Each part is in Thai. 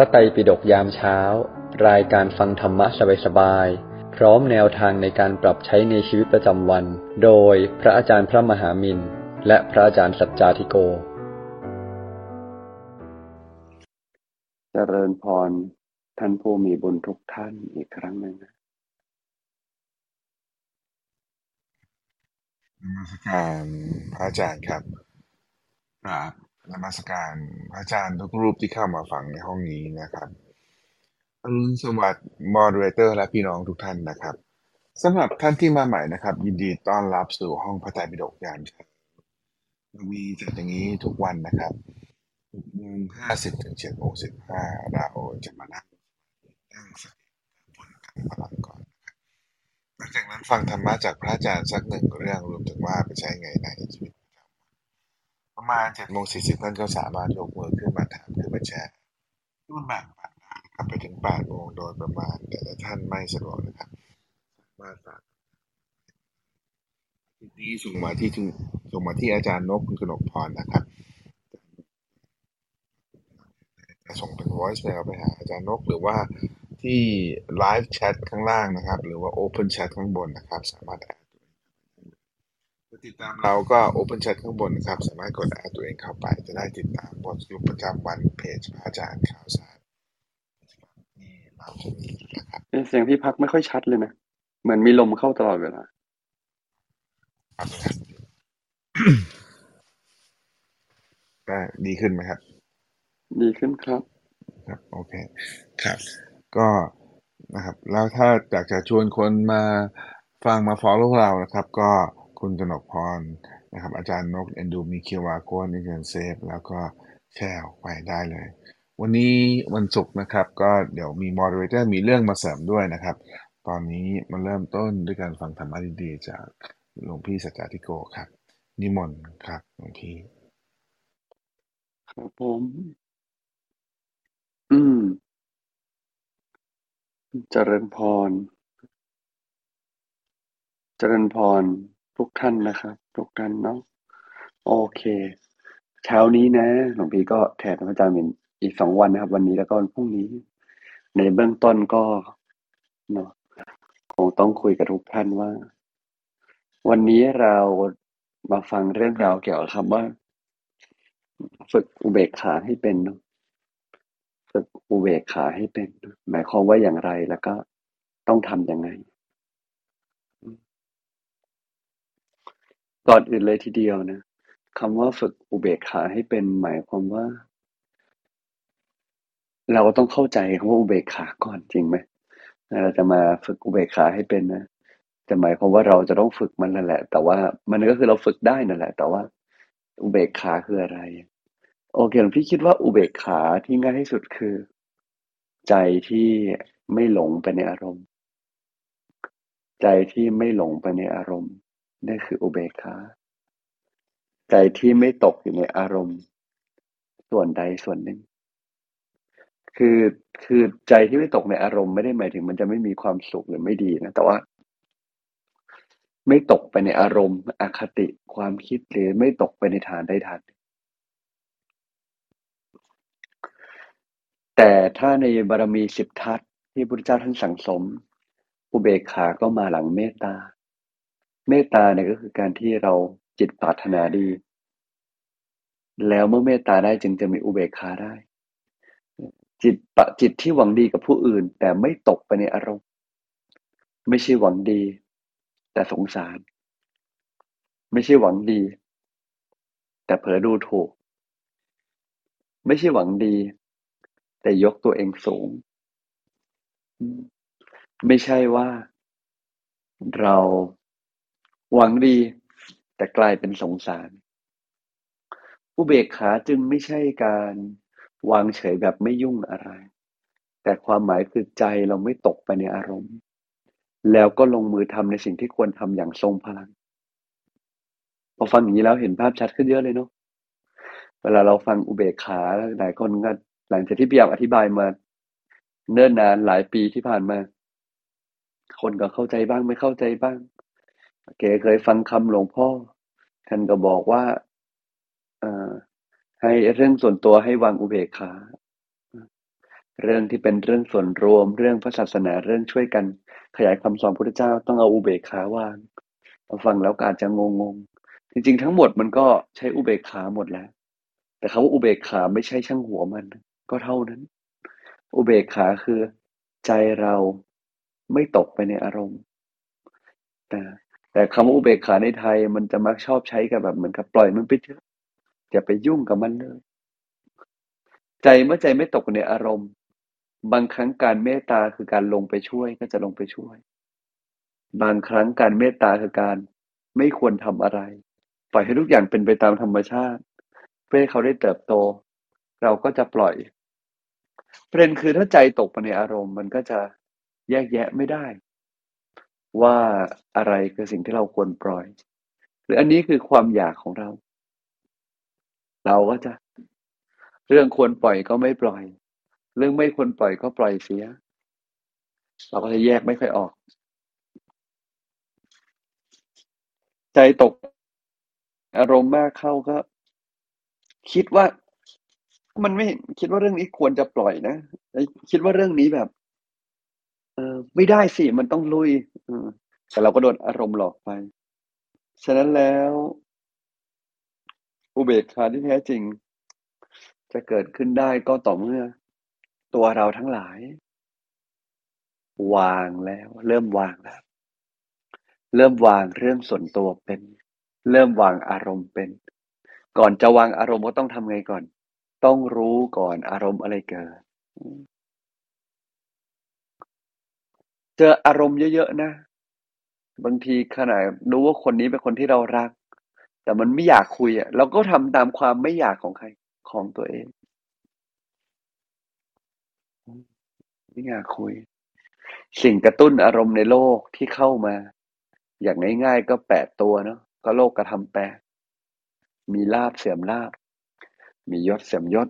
ระไตรปิฎกยามเช้า รายการฟังธรรมะสบายๆ พร้อมแนวทางในการปรับใช้ในชีวิตประจำวัน โดยพระอาจารย์พระมหามินและพระอาจารย์สัจจาธิโก เจริญพรท่านผู้มีบุญทุกท่านอีกครั้งหนึ่งนะนมัสการพระอาจารย์ครับกราบ นมัสการพระอาจารย์ทุกรูปที่เข้ามาฟังในห้องนี้นะครับอรุณสวัสดิ์มอดเรเตอร์และพี่น้องทุกท่านนะครับสำหรับท่านที่มาใหม่นะครับ ยินดีต้อนรับสู่ห้องพระไตรปิฎกยามเช้ามีจัดอย่างนี้ทุกวันนะครับ6โมง50ถึง7โมง15เราจะมานั่งนั่งสติบนกันพลังก่อนหลังจากนั้นฟังธรรมะจากพระอาจารย์สักหนึ่งเรื่องรวมถึงว่าไปใช้ไงในชีวิต ประมาณเจ็ดโมงสี่สิบท่านก็สามารถยกมือขึ้นมาถามขึ้นมาแชร์ที่มันแบ่งปันได้ครับไปถึงแปดโมงโดยประมาณ แต่ถ้าท่านไม่สะดวกนะครับมาฝากทีนี้ส่งมาที่ส่งมาที่อาจารย์นกคุณกนกพรนะครับส่งเป็น voice mail ไปหาอาจารย์นกหรือว่าที่ไลฟ์แชทข้างล่างนะครับ หรือว่า Open Chat ข้างบนนะครับ สามารถแอด ตัวเองเข้าไปได้ติดตามเราก็ Open Chat ข้างบนนะครับ สามารถกดแอดตัวเองเข้าไป จะได้ติดตามบทสรุปประจำวันเพจพระอาจารย์ข่าวสารที่เราจะมีนะครับเอ๊ะเสียงพี่พักไม่ค่อยชัดเลยนะ เหมือนมีลมเข้าตลอดเวลาครับนะครับได้ดีขึ้นไหมครับ ดีขึ้นครับครับโอเคครับ ก็นะครับ แล้วถ้าอยากจะชวนคนมาฟังมา follow เรานะครับ ก็ คุณกนกพรนะครับ อาจารย์นกเอ็นดูมีคิวาโค้ดในเกินเซฟ แล้วก็แชร์ออกไปได้เลย วันนี้วันศุกร์นะครับ ก็เดี๋ยวมี moderator มีเรื่องมาเสริมด้วยนะครับ ตอนนี้มันเริ่มต้นด้วยการฟังธรรมะดีๆจากหลวงพี่สัจจาธิโกครับ นิมนต์ครับหลวงพี่ครับผม อืมเจริญพร เจริญพร ทุกท่านนะครับ ทุกท่านเนาะโอเค เช้านี้นะหลวงพี่ก็แทนพระอาจารย์เป็นอีกสองวันนะครับ วันนี้แล้วก็วันพรุ่งนี้ ในเบื้องต้นก็เนาะคงต้องคุยกับทุกท่านว่า วันนี้เรามาฟังเรื่องราวเกี่ยวกับคำว่า ฝึกอุเบกขาให้เป็นเนอะฝึกอุเบกขาให้เป็น หมายความว่าอย่างไรแล้วก็ต้องทำยังไง ก่อนอื่นเลยทีเดียวนะคำว่าฝึกอุเบกขาให้เป็นหมายความว่า เราต้องเข้าใจคำว่าอุเบกขาก่อนจริงไหมเราจะมาฝึกอุเบกขาให้เป็นนะจะหมายความว่าเราจะต้องฝึกมันนั่นแหละ แต่ว่ามันก็คือเราฝึกได้นั่นแหละ แต่ว่า อุเบกขาคืออะไร โอเคหลวงพี่คิดว่าอุเบกขาที่ง่ายที่สุดคือ ใจที่ไม่หลงไปในอารมณ์ ใจที่ไม่หลงไปในอารมณ์ นั่นคืออุเบกขาใจที่ไม่ตกอยู่ในอารมณ์ ส่วนใดส่วนหนึ่ง คือคือใจที่ไม่ตกในอารมณ์ไม่ได้หมายถึง มันจะไม่มีความสุขหรือไม่ดีนะแต่ว่า ไม่ตกไปในอารมณ์ อคติความคิดหรือไม่ตกไปในฐานใดฐานหนึ่งแต่ถ้าในบารมีสิบทัศที่พระพุทธเจ้าท่านสั่งสม อุเบกขาก็มาหลังเมตตา เมตตาเนี่ยก็คือการที่เราจิตปรารถนาดี แล้วเมื่อเมตตาได้จึงจะมีอุเบกขาได้ จิตปะจิตที่หวังดีกับผู้อื่น แต่ไม่ตกไปในอารมณ์ ไม่ใช่หวังดี แต่สงสาร ไม่ใช่หวังดี แต่เผลอดูถูก ไม่ใช่หวังดี แต่ยกตัวเองสูง ไม่ใช่ว่าเรา หวังดี แต่กลายเป็นสงสาร อุเบกขาจึงไม่ใช่การวางเฉยแบบไม่ยุ่งอะไร แต่ความหมายคือใจเราไม่ตกไปในอารมณ์ แล้วก็ลงมือทำในสิ่งที่ควรทำอย่างทรงพลังพอฟังอย่างนี้แล้วเห็นภาพชัดขึ้นเยอะเลยเนาะเวลาเราฟังอุเบกขาหลายคนก็หลังจากที่พยายามอธิบายมา เนิ่นนานหลายปีที่ผ่านมา คนก็เข้าใจบ้างไม่เข้าใจบ้าง เก๋เคยฟังคำหลวงพ่อ ท่านก็บอกว่าให้เรื่องส่วนตัวให้วางอุเบกขา เรื่องที่เป็นเรื่องส่วนรวม เรื่องพระศาสนาเรื่องช่วยกัน ขยายคำสอนพุทธเจ้าต้องเอาอุเบกขาวางฟังแล้วก็อาจจะงงงจริงๆ ทั้งหมดมันก็ใช้อุเบกขาหมดแล้ว แต่คำว่าอุเบกขาไม่ใช่ช่างหัวมัน ก็เท่านั้น อุเบกขาคือใจเราไม่ตกไปในอารมณ์ แต่คำว่าอุเบกขาในไทยมันจะมักชอบใช้กับแบบเหมือนกับปล่อยมันไปเถอะอย่าไปยุ่งกับมันเลย ใจเมื่อใจไม่ตกในอารมณ์ บางครั้งการเมตตาคือการลงไปช่วยก็จะลงไปช่วย บางครั้งการเมตตาคือการไม่ควรทำอะไร ปล่อยให้ทุกอย่างเป็นไปตามธรรมชาติ เพื่อให้เขาได้เติบโต เราก็จะปล่อยประเด็นคือถ้าใจตกไปในอารมณ์ มันก็จะแยกแยะไม่ได้ ว่าอะไรคือสิ่งที่เราควรปล่อย หรืออันนี้คือความอยากของเรา เราก็จะ เรื่องควรปล่อยก็ไม่ปล่อย เรื่องไม่ควรปล่อยก็ปล่อยเสีย เราก็จะแยกไม่ค่อยออก ใจตก อารมณ์มากเข้าก็ คิดว่ามันไม่คิดว่าเรื่องนี้ควรจะปล่อยนะคิดว่าเรื่องนี้แบบ เออไม่ได้สิมันต้องลุยแต่เราก็โดนอารมณ์หลอกไป ฉะนั้นแล้ว อุเบกขาที่แท้จริง จะเกิดขึ้นได้ก็ต่อเมื่อ ตัวเราทั้งหลาย วางแล้ว เริ่มวางแล้ว เริ่มวางเรื่องส่วนตัวเป็น เริ่มวางอารมณ์เป็น ก่อนจะวางอารมณ์ก็ต้องทำไงก่อน ต้องรู้ก่อนอารมณ์อะไรเกิด เจออารมณ์เยอะๆนะ บางทีขนาดรู้ว่าคนนี้เป็นคนที่เรารัก แต่มันไม่อยากคุยอะเราก็ทำตามความไม่อยากของใครของตัวเองไม่อยากคุย สิ่งกระตุ้นอารมณ์ในโลกที่เข้ามา อย่างง่ายๆก็แปดตัวเนาะก็โลกกระทำแปดมีลาบเสื่อมลาบ มียศเสื่อมยศ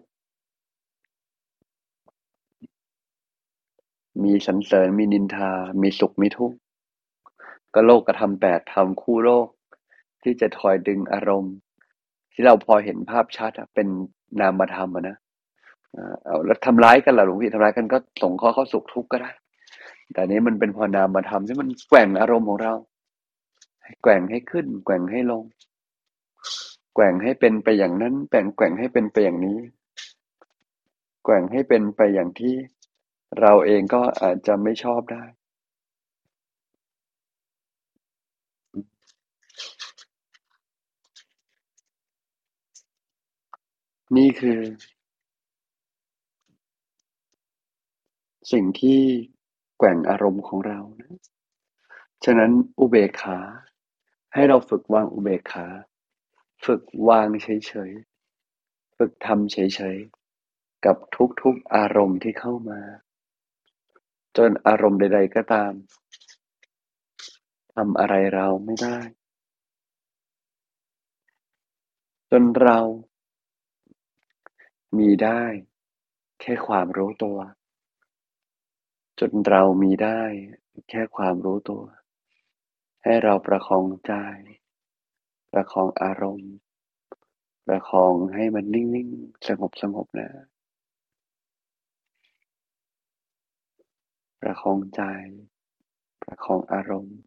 มีสันเสริญมีนินทา มีสุขมีทุกข์ก็โลกกระทำแปดทำคู่โลก ที่จะคอยดึงอารมณ์ ที่เราพอเห็นภาพชัดเป็นนามธรรมนะเอาแล้วทำร้ายกันล่ะหลวงพี่ทำร้ายกันก็ส่งข้อเข้าสุขทุกข์ก็ได้ แต่นี้มันเป็นพอนามธรรมที่มันแกว่งอารมณ์ของเราแกว่งให้ขึ้น แกว่งให้ลง แกว่งให้เป็นไปอย่างนั้นแกว่งแกว่งให้เป็นไปอย่างนี้ แกว่งให้เป็นไปอย่างที่ เราเองก็อาจจะไม่ชอบได้ นี่คือ สิ่งที่แกว่งอารมณ์ของเรานะฉะนั้นอุเบกขา ให้เราฝึกวางอุเบกขา ฝึกวางเฉยๆ ฝึกทำเฉยๆ กับทุกๆอารมณ์ที่เข้ามา จนอารมณ์ใด ๆ ก็ตามทำอะไรเราไม่ได้ จนเรา มีได้ แค่ความรู้ตัว จนเรามีได้ แค่ความรู้ตัว ให้เราประคองใจ ประคองอารมณ์ ประคองให้มันนิ่ง ๆ สงบสงบนะ ประคองใจ ประคองอารมณ์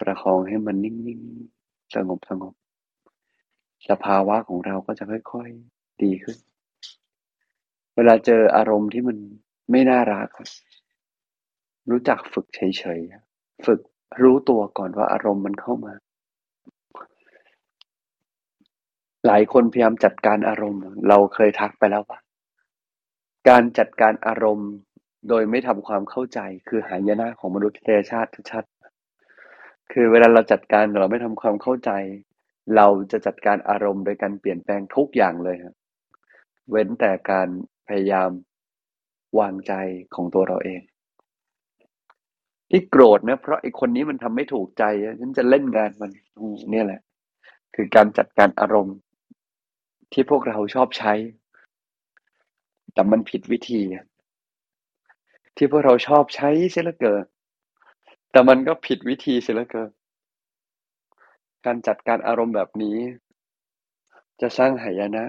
ประคองให้มันนิ่งๆ สงบสงบ สภาวะของเราก็จะค่อยๆ ดีขึ้น เวลาเจออารมณ์ที่มันไม่น่ารัก รู้จักฝึกเฉยๆ ฝึกรู้ตัวก่อนว่าอารมณ์มันเข้ามา หลายคนพยายามจัดการอารมณ์ เราเคยทักไปแล้วว่า การจัดการอารมณ์ โดยไม่ทำความเข้าใจคือหายนะของมนุษยชาติชัดคือเวลาเราจัดการเราไม่ทำความเข้าใจ เราจะจัดการอารมณ์โดยการเปลี่ยนแปลงทุกอย่างเลยครับเว้นแต่การพยายามวางใจของตัวเราเอง ที่โกรธนะเพราะไอ้คนนี้มันทำไม่ถูกใจฉันจะเล่นงานมันนี่แหละ คือการจัดการอารมณ์ที่พวกเราชอบใช้ แต่มันผิดวิธี ที่พวกเราชอบใช้เสียเหลือเกิน แต่มันก็ผิดวิธีเสียเหลือเกิน การจัดการอารมณ์แบบนี้ จะสร้างหายนะ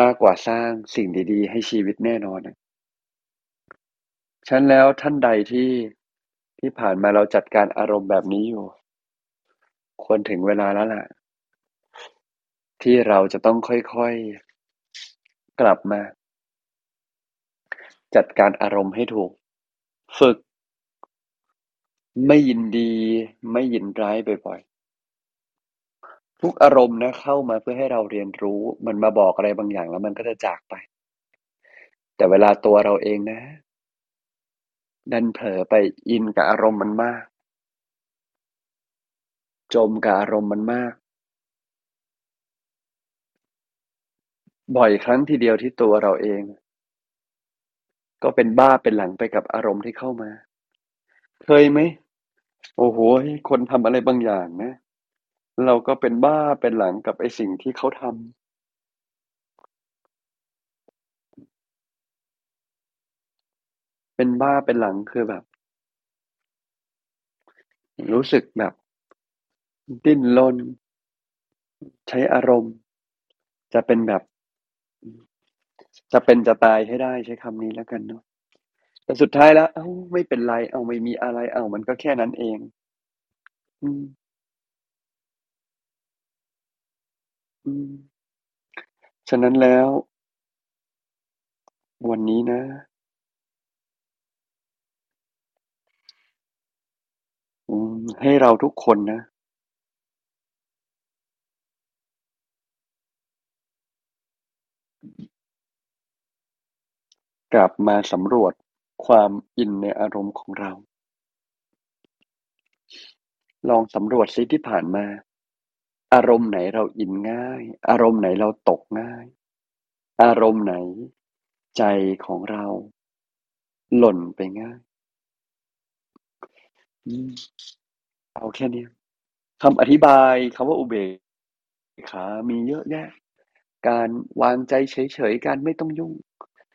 มากกว่าสร้างสิ่งดี ๆ ให้ชีวิตแน่นอนฉันแล้วท่านใดที่ที่ผ่านมาเราจัดการอารมณ์แบบนี้อยู่ ควรถึงเวลาแล้วล่ะ ที่เราจะต้องค่อยๆ กลับมา จัดการอารมณ์ให้ถูก ฝึก ไม่ยินดี ไม่ยินร้ายบ่อยๆ ทุกอารมณ์นะเข้ามาเพื่อให้เราเรียนรู้ มันมาบอกอะไรบางอย่างแล้วมันก็จะจากไป แต่เวลาตัวเราเองนะ ดันเผลอไปอินกับอารมณ์มันมาก จมกับอารมณ์มันมากบ่อยครั้งทีเดียวที่ตัวเราเอง ก็เป็นบ้าเป็นหลังไปกับอารมณ์ที่เข้ามา เคยไหม โอ้โฮคนทำอะไรบางอย่างนะ เราก็เป็นบ้าเป็นหลังกับไอสิ่งที่เขาทำเป็นบ้าเป็นหลังคือแบบ รู้สึกแบบ ดิ้นรนใช้อารมณ์ จะเป็นแบบ จะเป็นจะตายให้ได้ใช้คำนี้แล้วกันเนาะแต่สุดท้ายแล้ว เอ้าไม่เป็นไร เอ้าไม่มีอะไร เอามันก็แค่นั้นเอง อืม อืม ฉะนั้นแล้ว วันนี้นะ อืม ให้เราทุกคนนะ กลับมาสำรวจความอินในอารมณ์ของเรา ลองสำรวจซิที่ผ่านมา อารมณ์ไหนเราอินง่าย อารมณ์ไหนเราตกง่าย อารมณ์ไหนใจของเรา หล่นไปง่ายเอาแค่นี้คำอธิบายคำว่าอุเบกขา มีเยอะแยะ การวางใจเฉยๆ การไม่ต้องยุ่ง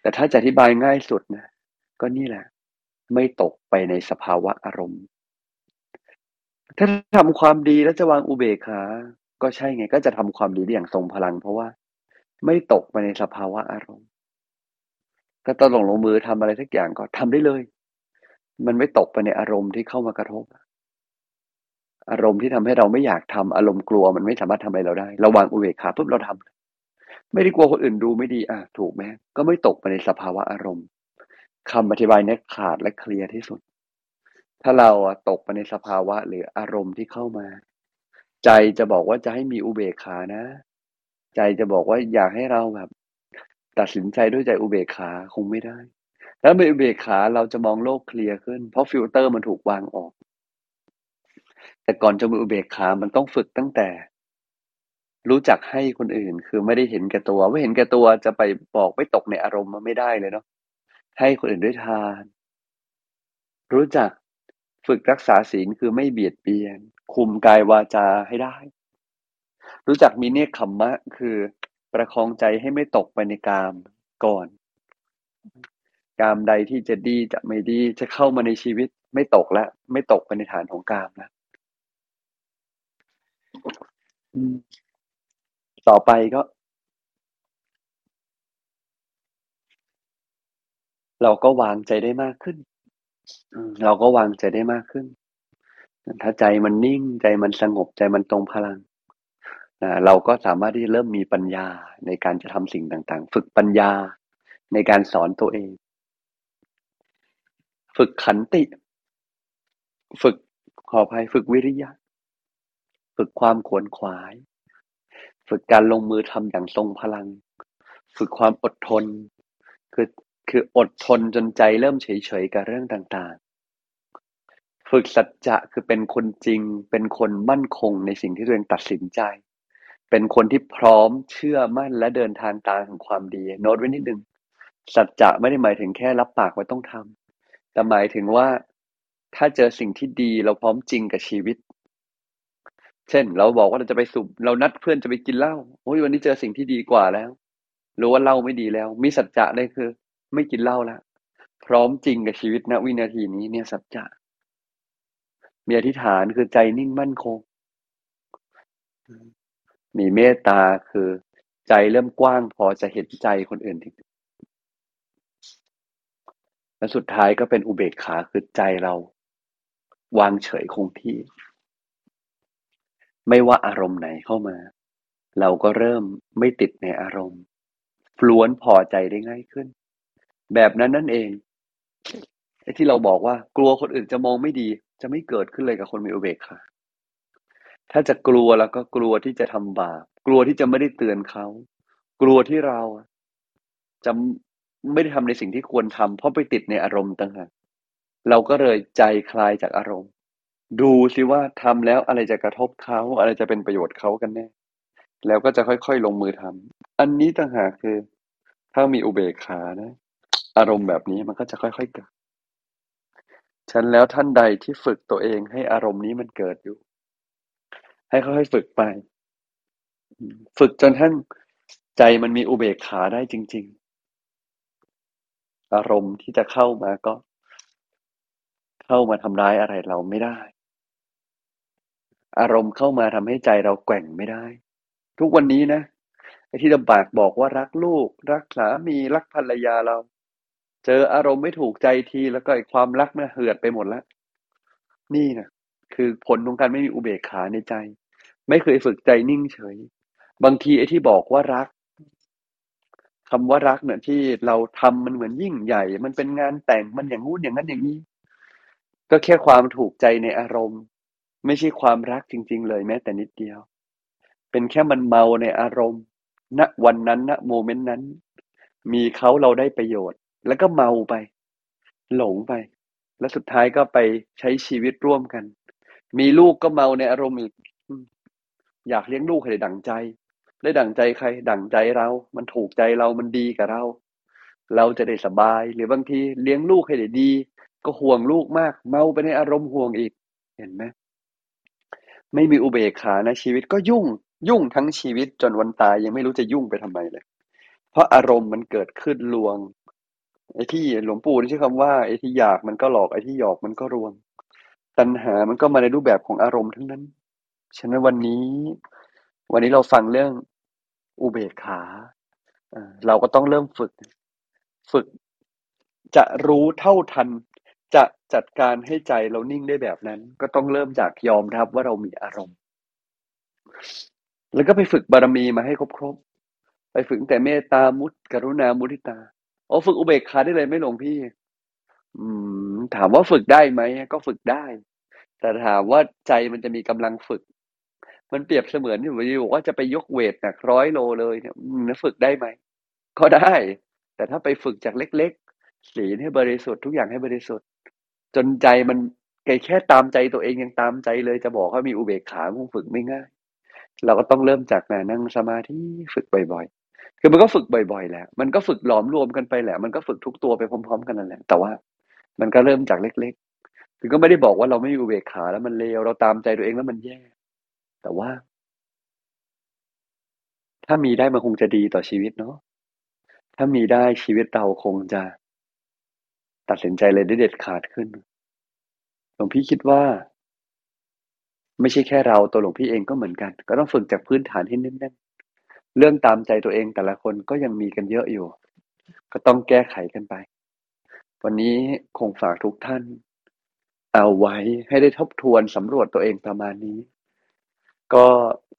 แต่ถ้าจะอธิบายง่ายสุดนะก็นี่แหละ ไม่ตกไปในสภาวะอารมณ์ ถ้าทำความดีแล้วจะวางอุเบกขา ก็ใช่ไง ก็จะทำความดีได้อย่างทรงพลัง เพราะว่า ไม่ตกไปในสภาวะอารมณ์ ก็ตอนลงลงมือทำอะไรสักอย่างก็ทำได้เลย มันไม่ตกไปในอารมณ์ที่เข้ามากระทบ อารมณ์ที่ทำให้เราไม่อยากทำอารมณ์กลัว มันไม่สามารถทำอะไรเราได้ เราวางอุเบกขาปุ๊บเราทำ ไม่ได้กลัวคนอื่นดูไม่ดีอาถูกไหมก็ไม่ตกไปในสภาวะอารมณ์คำอธิบายนี้ขาดและเคลียร์ที่สุด ถ้าเราตกไปในสภาวะหรืออารมณ์ที่เข้ามา ใจจะบอกว่าจะให้มีอุเบกขานะ ใจจะบอกว่าอยากให้เราแบบ ตัดสินใจด้วยใจอุเบกขาคงไม่ได้ถ้ามีอุเบกขาเราจะมองโลกเคลียร์ขึ้น เพราะฟิลเตอร์มันถูกวางออก แต่ก่อนจะมีอุเบกขามันต้องฝึกตั้งแต่ รู้จักให้คนอื่น คือไม่ได้เห็นแก่ตัว ไม่เห็นแก่ตัวจะไปบอกไม่ตกในอารมณ์มันไม่ได้เลยเนาะให้คนอื่นด้วยทาน รู้จักฝึกรักษาศีลคือไม่เบียดเบียน คุมกายวาจาให้ได้ รู้จักมีเนกขัมมะ คือประคองใจให้ไม่ตกไปในกามก่อน กามใดที่จะดีจะไม่ดีจะเข้ามาในชีวิตไม่ตกแล้วไม่ตกไปในฐานของกามแล้ว ต่อไปก็ เราก็วางใจได้มากขึ้นอืมเราก็วางใจได้มากขึ้น ถ้าใจมันนิ่งใจมันสงบใจมันทรงพลังอ่าเราก็สามารถที่จะเริ่มมีปัญญาในการจะทำสิ่งต่างๆ ฝึกปัญญาในการสอนตัวเอง ฝึกขันติ ฝึกขออภัยฝึกวิริยะ ฝึกความขวนขวาย ฝึกการลงมือทำอย่างทรงพลัง ฝึกความอดทน คือคืออดทนจนใจเริ่มเฉยๆกับเรื่องต่างๆ ฝึกสัจจะคือเป็นคนจริง เป็นคนมั่นคงในสิ่งที่ตัวเองตัดสินใจ เป็นคนที่พร้อมเชื่อมั่นและเดินทางตามแห่งความดี โน้ตไว้นิดนึงสัจจะไม่ได้หมายถึงแค่รับปากว่าต้องทำแต่หมายถึงว่าถ้าเจอสิ่งที่ดีเราพร้อมจริงกับชีวิต เช่น เราบอกว่าเราจะไปสูบเรานัดเพื่อนจะไปกินเหล้าโอ๊ยวันนี้เจอสิ่งที่ดีกว่าแล้วรู้ว่าเหล้าไม่ดีแล้ว มีสัจจะเลยคือ ไม่กินเหล้าแล้วพร้อมจริงกับชีวิตณวินาทีนี้เนี่ยสัจจะมีอธิษฐานคือใจนิ่งมั่นคงมมีเมตตาคือใจเริ่มกว้างพอจะเห็นใจคนอื่นทีและสุดท้ายก็เป็นอุเบกขาคือใจเรา วางเฉยคงที่ ไม่ว่าอารมณ์ไหนเข้ามา เราก็เริ่มไม่ติดในอารมณ์ฟล้วนพอใจได้ง่ายขึ้น แบบนั้นนั่นเองไอ้ที่เราบอกว่ากลัวคนอื่นจะมองไม่ดี จะไม่เกิดขึ้นเลยกับคนมีอุเบกขาถ้าจะกลัวแล้วก็กลัวที่จะทำบาปกลัวที่จะไม่ได้เตือนเขากลัวที่เราจะไม่ได้ทำในสิ่งที่ควรทำเพราะไปติดในอารมณ์ต่างหากเราก็เลยใจคลายจากอารมณ์ ดูสิว่าทำแล้วอะไรจะกระทบเขา อะไรจะเป็นประโยชน์เขากันแน่ แล้วก็จะค่อยๆลงมือทำอันนี้ต่างหากคือ ถ้ามีอุเบกขานะ อารมณ์แบบนี้มันก็จะค่อยๆเกิดฉันแล้วท่านใดที่ฝึกตัวเองให้อารมณ์นี้มันเกิดอยู่ ให้ค่อยๆฝึกไป ฝึกจนท่านใจมันมีอุเบกขาได้จริง ๆ อารมณ์ที่จะเข้ามาก็ เข้ามาทำร้ายอะไรเราไม่ได้ อารมณ์เข้ามาทำให้ใจเราแกว่งไม่ได้ ทุกวันนี้นะไอ้ที่ลำบากบอกว่ารักลูก รักสามีรักภรรยาเรา เจออารมณ์ไม่ถูกใจทีแล้วก็ไอ้ความรักมันเหือดไปหมดแล้วนี่นะคือผลของการไม่มีอุเบกขาในใจ ไม่เคยฝึกใจนิ่งเฉย บางทีไอ้ที่บอกว่ารักคำว่ารักเนี่ยที่เราทำมันเหมือนยิ่งใหญ่ มันเป็นงานแต่งมันอย่างงู้นอย่างนั้นอย่างนี้ ก็แค่ความถูกใจในอารมณ์ ไม่ใช่ความรักจริง ๆ เลยแม้แต่นิดเดียว เป็นแค่มันเมาในอารมณ์ ณ วันนั้นณโมเมนต์นั้น มีเขาเราได้ประโยชน์ แล้วก็เมาไป หลงไป แล้วสุดท้ายก็ไปใช้ชีวิตร่วมกัน มีลูกก็เมาในอารมณ์อีก อยากเลี้ยงลูกให้ได้ดั่งใจ ได้ดั่งใจใคร ดั่งใจเรา มันถูกใจเรา มันดีกับเรา เราจะได้สบาย หรือบางทีเลี้ยงลูกให้ได้ดี ก็ห่วงลูกมาก เมาไปในอารมณ์ห่วงอีก เห็นไหม ไม่มีอุเบกขานะชีวิตก็ยุ่ง ยุ่งทั้งชีวิตจนวันตายยังไม่รู้จะยุ่งไปทำไมเลย เพราะอารมณ์มันเกิดขึ้นลวงไอ้ที่หลวงปู่ใช้คำว่าไอ้ที่อยากมันก็หลอกไอ้ที่หยอกมันก็รวง ตัณหามันก็มาในรูปแบบของอารมณ์ทั้งนั้น ฉะนั้นวันนี้ วันนี้เราฟังเรื่องอุเบกขาเราก็ต้องเริ่มฝึก ฝึกจะรู้เท่าทัน จะจัดการให้ใจเรานิ่งได้แบบนั้น ก็ต้องเริ่มจากยอมรับว่าเรามีอารมณ์ แล้วก็ไปฝึกบารมีมาให้ครบๆไปฝึกแต่เมตตามุตกรุณามุทิตาโอ้ฝึกอุเบกขาได้เลยไม่หลงพี่ อืม ถามว่าฝึกได้ไหมก็ฝึกได้ แต่ถามว่าใจมันจะมีกำลังฝึก มันเปรียบเสมือนที่ผมบอกว่าจะไปยกเวทหนักร้อยโลเลยเนี่ยฝึกได้ไหมก็ได้ แต่ถ้าไปฝึกจากเล็กๆศีลให้บริสุทธิ์ทุกอย่างให้บริสุทธิ์ จนใจมันแค่ตามใจตัวเองยังตามใจเลยจะบอกว่ามีอุเบกขาคงฝึกไม่ง่าย เราก็ต้องเริ่มจากนั่งสมาธิฝึกบ่อยๆ คือมันก็ฝึกบ่อยๆแหละมันก็ฝึกหลอมรวมกันไปแหละ มันก็ฝึกทุกตัวไปพร้อม ๆ กันนั่นแหละ แต่ว่า มันก็เริ่มจากเล็กๆคือก็ไม่ได้บอกว่าเราไม่มีอุเบกขาแล้วมันเลวเราตามใจตัวเองแล้วมันแย่ แต่ว่า ถ้ามีได้มันคงจะดีต่อชีวิตเนาะถ้ามีได้ชีวิตเราคงจะ ตัดสินใจเลยได้เด็ดขาดขึ้น หลวงพี่คิดว่า ไม่ใช่แค่เราตัวหลวงพี่เองก็เหมือนกัน ก็ต้องฝึกจากพื้นฐานที่แน่นๆเรื่องตามใจตัวเองแต่ละคนก็ยังมีกันเยอะอยู่ ก็ต้องแก้ไขกันไป วันนี้คงฝากทุกท่าน เอาไว้ให้ได้ทบทวนสำรวจตัวเองประมาณนี้ ก็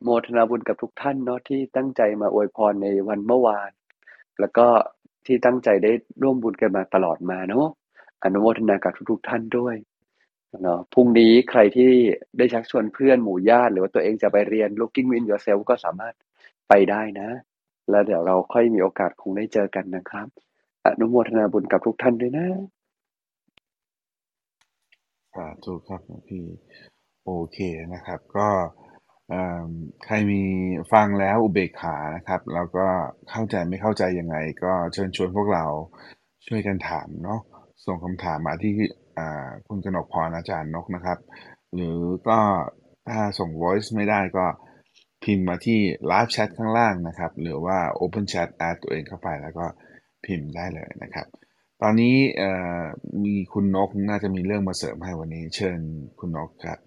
โมทนาบุญกับทุกท่านเนาะที่ตั้งใจมาอวยพรในวันเมื่อวาน แล้วก็ที่ตั้งใจได้ร่วมบุญกันมาตลอดมาเนาะ อนุโมทนากับทุกๆท่านด้วยเนาะพรุ่งนี้ใครที่ได้ชักชวนเพื่อนหมู่ญาติหรือว่าตัวเองจะไปเรียน looking in yourself ก็สามารถไปได้นะ แล้วเดี๋ยวเราค่อยมีโอกาสคงได้เจอกันนะครับ อนุโมทนาบุญกับทุกท่านด้วยนะสาธุครับพี่โอเคนะครับ ก็ใครมีฟังแล้วอุเบกขานะครับ แล้วก็เข้าใจไม่เข้าใจยังไง ก็เชิญชวนพวกเราช่วยกันถามเนาะ ส่งคำถามมาที่คุณกนกพรอาจารย์นกนะครับ หรือก็ถ้าส่ง voice ไม่ได้ก็พิมพ์มาที่ live chat ข้างล่างนะครับ หรือว่า open chat add ตัวเองเข้าไปแล้วก็พิมพ์ได้เลยนะครับ ตอนนี้มีคุณนกน่าจะมีเรื่องมาเสริมให้วันนี้ เชิญคุณนกครับ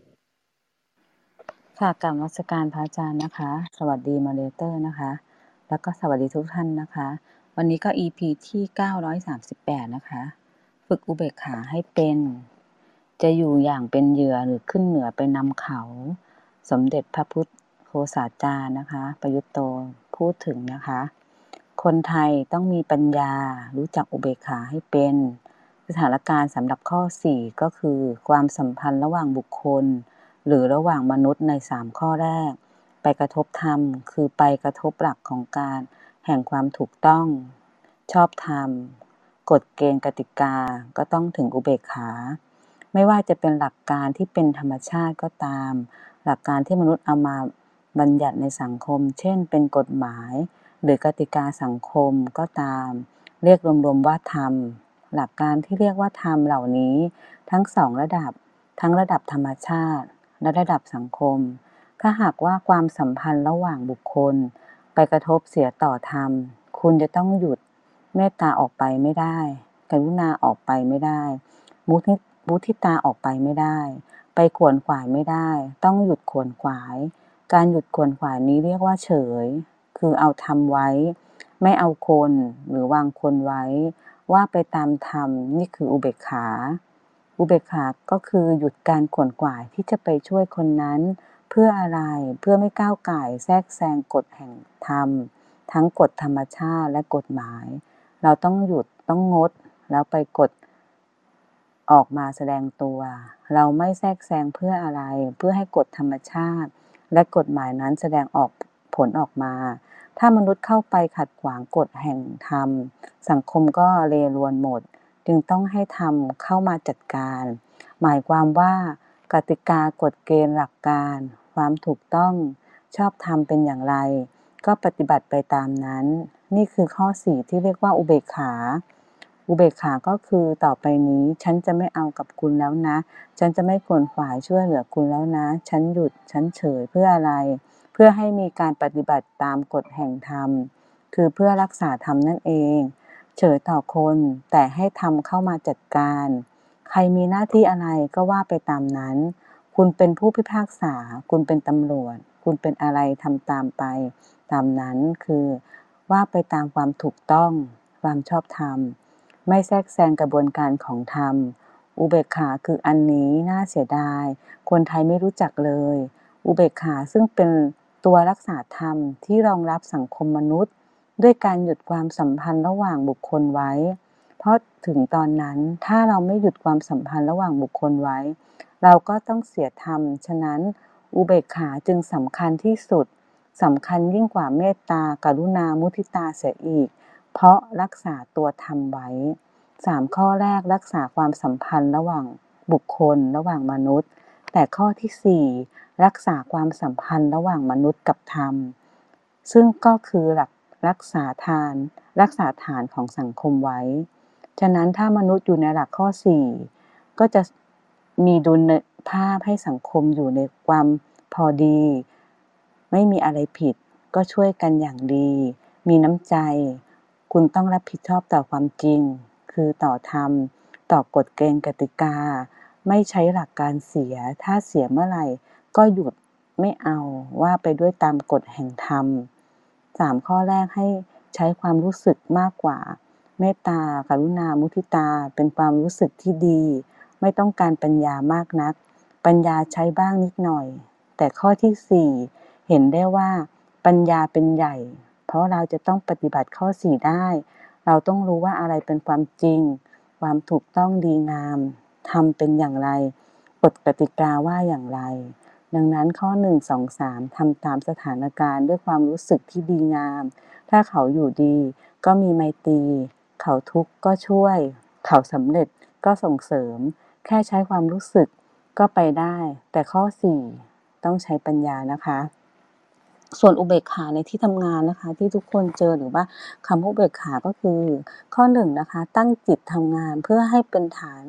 ค่ะกรรมวัสการพระอาจารย์นะคะ สวัสดีมาเลเตอร์นะคะแแล้วก็สวัสดีทุกท่านนะคะ วันนี้ก็ EP ที่ 938 นะคะ ฝึกอุเบกขาให้เป็น จะอยู่อย่างเป็นเหยื่อหรือขึ้นเหนือไปนำเขา สมเด็จพระพุทธโฆษาจารย์นะคะ ประยุตโตพูดถึงนะคะ คนไทยต้องมีปัญญารู้จักอุเบกขาให้เป็น สถานการณ์สำหรับข้อ 4 ก็คือ ความสัมพันธ์ระหว่างบุคคล หรือระหว่างมนุษย์ใน 3 ข้อแรก ไปกระทบธรรม คือไปกระทบหลักของการแห่งความถูกต้องชอบธรรม กฎเกณฑ์กติกาก็ต้องถึงอุเบกขา ไม่ว่าจะเป็นหลักการที่เป็นธรรมชาติก็ตาม หลักการที่มนุษย์เอามาบัญญัติในสังคม เช่น เป็นกฎหมาย หรือกติกาสังคมก็ตาม เรียกรวมๆว่าธรรม หลักการที่เรียกว่าธรรมเหล่านี้ ทั้งสองระดับ ทั้งระดับธรรมชาติ และระดับสังคม ถ้าหากว่าความสัมพันธ์ระหว่างบุคคล ไปกระทบเสียต่อธรรม คุณจะต้องหยุด เมตตาออกไปไม่ได้ กรุณาออกไปไม่ได้ มุทิมุทิตาออกไปไม่ได้ ไปขวนขวายไม่ได้ ต้องหยุดขวนขวาย การหยุดขวนขวายนี้เรียกว่าเฉย คือเอาทำไว้ ไม่เอาคนหรือวางคนไว้ ว่าไปตามธรรมนี่คืออุเบกขา อุเบกขาก็คือหยุดการขวนขวายที่จะไปช่วยคนนั้น เพื่ออะไรเพื่อไม่ก้าวไก่แทรกแซงกฎแห่งธรรม ทั้งกฎธรรมชาติและกฎหมาย เราต้องหยุดต้องงด แล้วไปกฎออกมาแสดงตัว เราไม่แทรกแซงเพื่ออะไร เพื่อให้กฎธรรมชาติ และกฎหมายนั้นแสดงออกผลออกมา ถ้ามนุษย์เข้าไปขัดขวางกฎแห่งธรรม สังคมก็เลรวนหมด จึงต้องให้ธรรมเข้ามาจัดการ หมายความว่ากติกากฎเกณฑ์หลักการ ความถูกต้องชอบธรรมเป็นอย่างไร ก็ปฏิบัติไปตามนั้น นี่คือข้อ4ที่เรียกว่าอุเบกขา อุเบกขาก็คือต่อไปนี้ ฉันจะไม่เอากับคุณแล้วนะ ฉันจะไม่ขวนขวายช่วยเหลือคุณแล้วนะ ฉันหยุด ฉันเฉยเพื่ออะไร เพื่อให้มีการปฏิบัติตามกฎแห่งธรรม คือเพื่อรักษาธรรมนั่นเอง เฉยต่อคนแต่ให้ธรรมเข้ามาจัดการ ใครมีหน้าที่อะไรก็ว่าไปตามนั้น คุณเป็นผู้พิพากษา คุณเป็นตำรวจ คุณเป็นอะไรทำตามไป ตามนั้นคือ ว่าไปตามความถูกต้อง ความชอบธรรม ไม่แทรกแซงกระบวนการของธรรม อุเบกขาคืออันนี้น่าเสียดาย คนไทยไม่รู้จักเลย อุเบกขาซึ่งเป็นตัวรักษาธรรมที่รองรับสังคมมนุษย์ ด้วยการหยุดความสัมพันธ์ระหว่างบุคคลไว้ เพราะถึงตอนนั้นถ้าเราไม่หยุดความสัมพันธ์ระหว่างบุคคลไว้ เราก็ต้องเสียธรรม ฉะนั้น อุเบกขาจึงสำคัญที่สุด สำคัญยิ่งกว่าเมตตากรุณามุทิตาเสียอีก เพราะรักษาตัวธรรมไว้สามข้อแรกรักษาความสัมพันธ์ระหว่างบุคคลระหว่างมนุษย์ แต่ข้อที่สี่รักษาความสัมพันธ์ระหว่างมนุษย์กับธรรม ซึ่งก็คือหลักรักษาทาน รักษาฐานของสังคมไว้ ฉะนั้นถ้ามนุษย์อยู่ในหลักข้อสี่ก็จะมีดุลภาพให้สังคมอยู่ในความพอดี ไม่มีอะไรผิด ก็ช่วยกันอย่างดี มีน้ำใจ คุณต้องรับผิดชอบต่อความจริง คือต่อธรรม ต่อกฎเกณฑ์กติกา ไม่ใช้หลักการเสีย ถ้าเสียเมื่อไหร่ ก็หยุดไม่เอาว่าไปด้วยตามกฎแห่งธรรมสามข้อแรกให้ใช้ความรู้สึกมากกว่า เมตตากรุณา มุทิตา เป็นความรู้สึกที่ดี ไม่ต้องการปัญญามากนัก ปัญญาใช้บ้างนิดหน่อย แต่ข้อที่สี่ ห็นได้ว่าปัญญาเป็นใหญ่ เพราะเราจะต้องปฏิบัติข้อสี่ได้ เราต้องรู้ว่าอะไรเป็นความจริง ความถูกต้องดีงามทำเป็นอย่างไรกฎกติกาว่าอย่างไร ดังนั้นข้อหนึ่งสองสามทำตามสถานการณ์ด้วยความรู้สึกที่ดีงาม ถ้าเขาอยู่ดีก็มีไมตรี เขาทุกข์ก็ช่วย เขาสำเร็จก็ส่งเสริม แค่ใช้ความรู้สึกก็ไปได้ แต่ข้อสี่ต้องใช้ปัญญานะคะ ส่วนอุเบกขาในที่ทำงานนะคะ ที่ทุกคนเจอหรือว่าคำว่าอุเบกขาก็คือ ข้อหนึ่งนะคะ ตั้งจิตทำงานเพื่อให้เป็นฐาน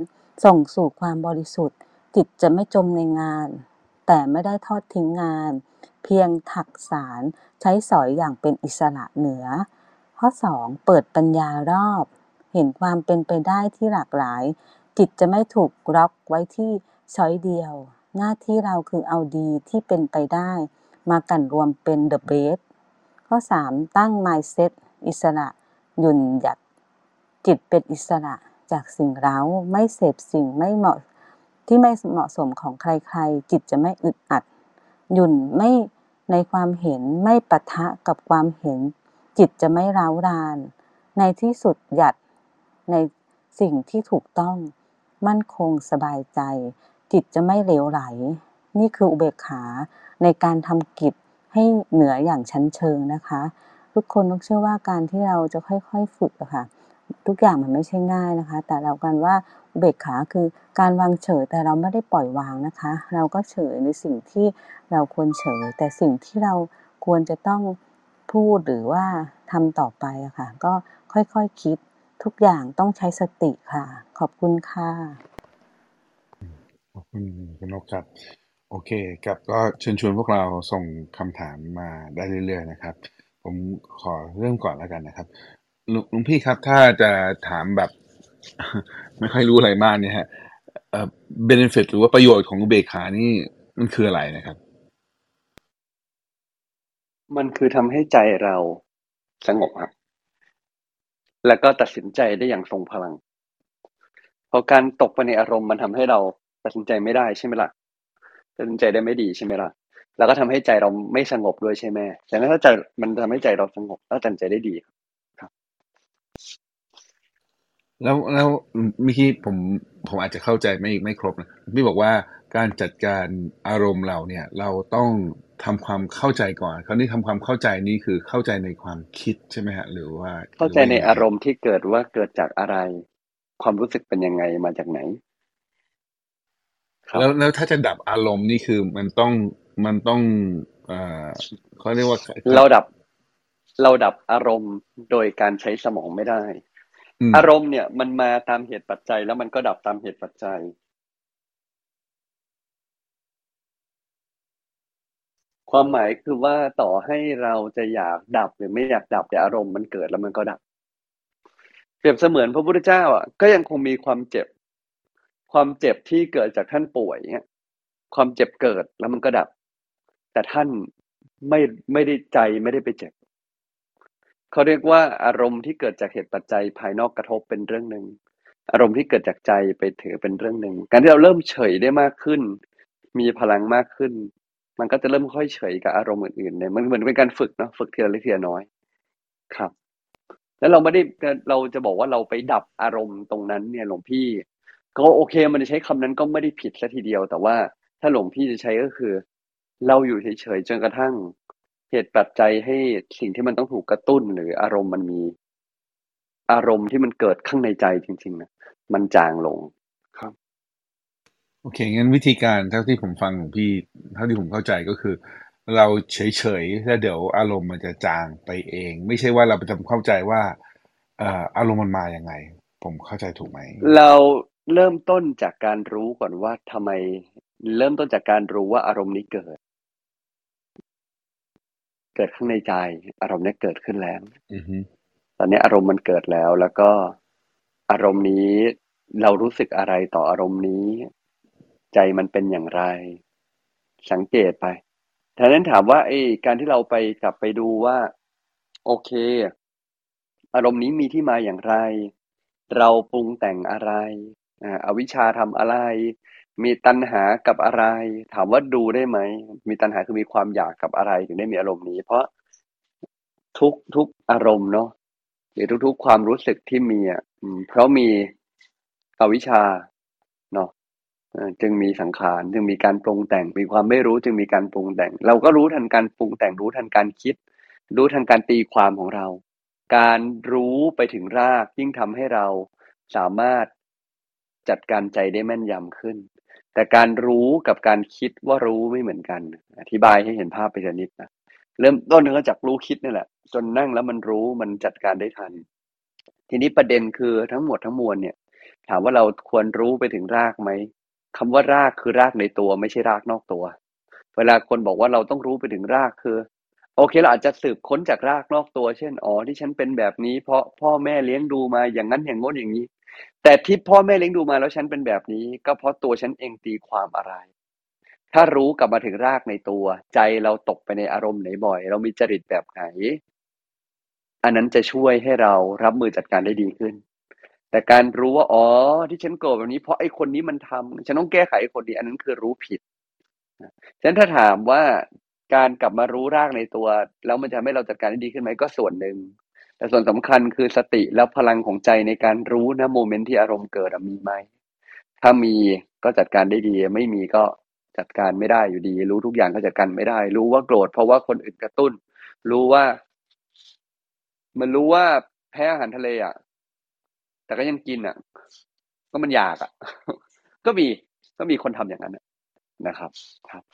ส่งสู่ความบริสุทธิ์ จิตจะไม่จมในงาน แต่ไม่ได้ทอดทิ้งงาน เพียงถักสารใช้สอยอย่างเป็นอิสระเหนือ ข้อ 2 เปิดปัญญารอบ เห็นความเป็นไปได้ที่หลากหลาย จิตจะไม่ถูกล็อกไว้ที่ช้อยเดียว หน้าที่เราคือเอาดีที่เป็นไปได้ มากันรวมเป็น the best ข้อสามตั้ง mindset อิสระ หยุ่นหยัด จิตเป็นอิสระจากสิ่งเร้า ไม่เสพสิ่งไม่เหมาะที่ไม่เหมาะสมของใครๆ จิตจะไม่อึดอัด หยุ่นไม่ในความเห็นไม่ปะทะกับความเห็น จิตจะไม่ร้าวราน ในที่สุดหยัดในสิ่งที่ถูกต้อง มั่นคงสบายใจ จิตจะไม่เหลวไหล นี่คืออุเบกขา ในการทำกิจให้เหนืออย่างชั้นเชิงนะคะ ทุกคนต้องเชื่อว่าการที่เราจะค่อยๆฝึกอะค่ะทุกอย่างมันไม่ใช่ง่ายนะคะ แต่เรากันว่าอุเบกขาคือการวางเฉยแต่เราไม่ได้ปล่อยวางนะคะ เราก็เฉยในสิ่งที่เราควรเฉย แต่สิ่งที่เราควรจะต้องพูดหรือว่าทำต่อไปอะค่ะ ก็ค่อยๆคคิดทุกอย่างต้องใช้สติค่ะ ขอบคุณค่ะขอบคุณคุณนกครับ โอเคครับก็เชิญชวนพวกเราส่งคำถามมาได้เรื่อยๆนะครับ ผมขอเริ่มก่อนแล้วกันนะครับลุงพี่ครับถ้าจะถามแบบ ไม่ค่อยรู้อะไรมากเนี่ยฮะเอ่อ benefit หรือว่าประโยชน์ของอุเบกขานี่มันคืออะไรนะครับ มันคือทำให้ใจเราสงบครับ แล้วก็ตัดสินใจได้อย่างทรงพลัง เพราะการตกไปในอารมณ์มันทำให้เราตัดสินใจไม่ได้ใช่ไหมล่ะ ตัดสินใจได้ไม่ดีใช่ไหมล่ะแล้วก็ทำให้ใจเราไม่สงบด้วยใช่ไหมแต่ถ้าใจมันทำให้ใจเราสงบแล้วตัดสินใจได้ดีครับ แล้วแล้วเมื่อกี้ผมผมอาจจะเข้าใจไม่ไม่ครบนะพี่บอกว่าการจัดการอารมณ์เราเนี่ย เราต้องทำความเข้าใจก่อน คราวนี้ทำความเข้าใจนี่คือเข้าใจในความคิดใช่ไหมฮะ หรือว่า เข้าใจในอารมณ์ที่เกิดว่าเกิดจากอะไร ความรู้สึกเป็นยังไงมาจากไหน แล้วแล้วถ้าจะดับอารมณ์นี่คือมันต้องมันต้องเอ่อเขาเรียกว่าเราดับ เราดับอารมณ์โดยการใช้สมองไม่ได้ อารมณ์เนี่ยมันมาตามเหตุปัจจัย แล้วมันก็ดับตามเหตุปัจจัยความหมายคือว่าต่อให้เราจะอยากดับหรือไม่อยากดับแต่อารมณ์มันเกิดแล้วมันก็ดับ เปรียบเสมือนพระพุทธเจ้าอะก็ยังคงมีความเจ็บ ความเจ็บที่เกิดจากท่านป่วยเนี่ยความเจ็บเกิดแล้วมันก็ดับ แต่ท่านไม่ไม่ได้ใจไม่ได้ไปเจ็บเขาเรียกว่าอารมณ์ที่เกิดจากเหตุปัจจัยภายนอกกระทบเป็นเรื่องหนึ่งอารมณ์ที่เกิดจากใจไปถือเป็นเรื่องหนึ่งการที่เราเริ่มเฉยได้มากขึ้น มีพลังมากขึ้น มันก็จะเริ่มค่อยเฉยกับอารมณ์อื่นๆเนี่ยมันเหมือนเป็นการฝึกเนาะฝึกทีละเล็กทีละน้อยครับ แล้วเราไม่ได้เราจะบอกว่าเราไปดับอารมณ์ตรงนั้นเนี่ยหลวงพี่ ก็โอเคมันจะใช้คำนั้นก็ไม่ได้ผิดซะทีเดียว แต่ว่าถ้าหลวงพี่จะใช้ก็คือ เราอยู่เฉยๆจนกระทั่งเหตุปัจจัยให้สิ่งที่มันต้องถูกกระตุ้นหรืออารมณ์มันมีอารมณ์ที่มันเกิดข้างในใจจริง ๆนะมันจางลงครับ โอเคงั้นวิธีการเท่าที่ผมฟังของพี่เท่าที่ผมเข้าใจก็คือ เราเฉยๆแล้วเดี๋ยวอารมณ์มันจะจางไปเอง ไม่ใช่ว่าเราไปทำเข้าใจว่าอารมณ์มันมาอย่างไง ผมเข้าใจถูกไหมเรา เริ่มต้นจากการรู้ก่อนว่าทำไม เริ่มต้นจากการรู้ว่าอารมณ์นี้เกิด เกิดข้างในใจ อารมณ์นี้เกิดขึ้นแล้วตอนนี้อารมณ์มันเกิดแล้ว แล้วก็อารมณ์นี้เรารู้สึกอะไรต่ออารมณ์นี้ ใจมันเป็นอย่างไร สังเกตไปท่านั้นถามว่าไอ้การที่เราไปกลับไปดูว่า โอเค อารมณ์นี้มีที่มาอย่างไร เราปรุงแต่งอะไร อวิชชาทำอะไร มีตัณหากับอะไร ถามว่าดูได้ไหม มีตัณหาคือมีความอยากกับอะไร ถึงได้มีอารมณ์นี้ เพราะทุกทุกอารมณ์เนาะหรือทุก ๆ ความรู้สึกที่มีอะเพราะมีอวิชชาเนาะจึงมีสังขารจึงมีการปรุงแต่งมีความไม่รู้จึงมีการปรุงแต่ง เราก็รู้ทันการปรุงแต่งรู้ทันการคิด รู้ทันการตีความของเรา การรู้ไปถึงรากยิ่งทำให้เราสามารถ จัดการใจได้แม่นยำขึ้น แต่การรู้กับการคิดว่ารู้ไม่เหมือนกัน อธิบายให้เห็นภาพไปชนิดนะเริ่มต้นก็จากรู้คิดนี่แหละ จนนั่งแล้วมันรู้มันจัดการได้ทัน ทีนี้ประเด็นคือทั้งหมดทั้งมวลเนี่ย ถามว่าเราควรรู้ไปถึงรากไหมคำว่ารากคือรากในตัวไม่ใช่รากนอกตัว เวลาคนบอกว่าเราต้องรู้ไปถึงรากคือ โอเคเราอาจจะสืบค้นจากรากนอกตัว เช่นอ๋อที่ฉันเป็นแบบนี้ เพราะพ่อแม่เลี้ยงดูมาอย่างนั้นอย่างงนอย่างนี้ แต่ที่พ่อแม่เลี้ยงดูมาแล้วฉันเป็นแบบนี้ ก็เพราะตัวฉันเองตีความอะไร ถ้ารู้กลับมาถึงรากในตัว ใจเราตกไปในอารมณ์ไหนบ่อย เรามีจริตแบบไหน อันนั้นจะช่วยให้เรารับมือจัดการได้ดีขึ้น แต่การรู้ว่าอ๋อ ที่ฉันโกรธแบบนี้เพราะไอ้คนนี้มันทำฉันต้องแก้ไขไอ้คนนี้อันนั้นคือรู้ผิดฉะนั้นถ้าถามว่าการกลับมารู้รากในตัว แล้วมันจะทำให้เราจัดการได้ดีขึ้นไหมก็ส่วนหนึ่ง แต่ส่วนสำคัญคือสติแล้วพลังของใจในการรู้นะโมเมนต์ที่อารมณ์เกิดมีไหม ถ้ามีก็จัดการได้ดี ไม่มีก็จัดการไม่ได้อยู่ดี รู้ทุกอย่างก็จัดการไม่ได้ รู้ว่าโกรธเพราะว่าคนอื่นกระตุ้น รู้ว่า มันรู้ว่าแพ้อาหารทะเลอะ แต่ก็ยังกินอะ ก็มันอยากอะ ก็มีก็มีคนทำอย่างนั้นนะครับ ครับ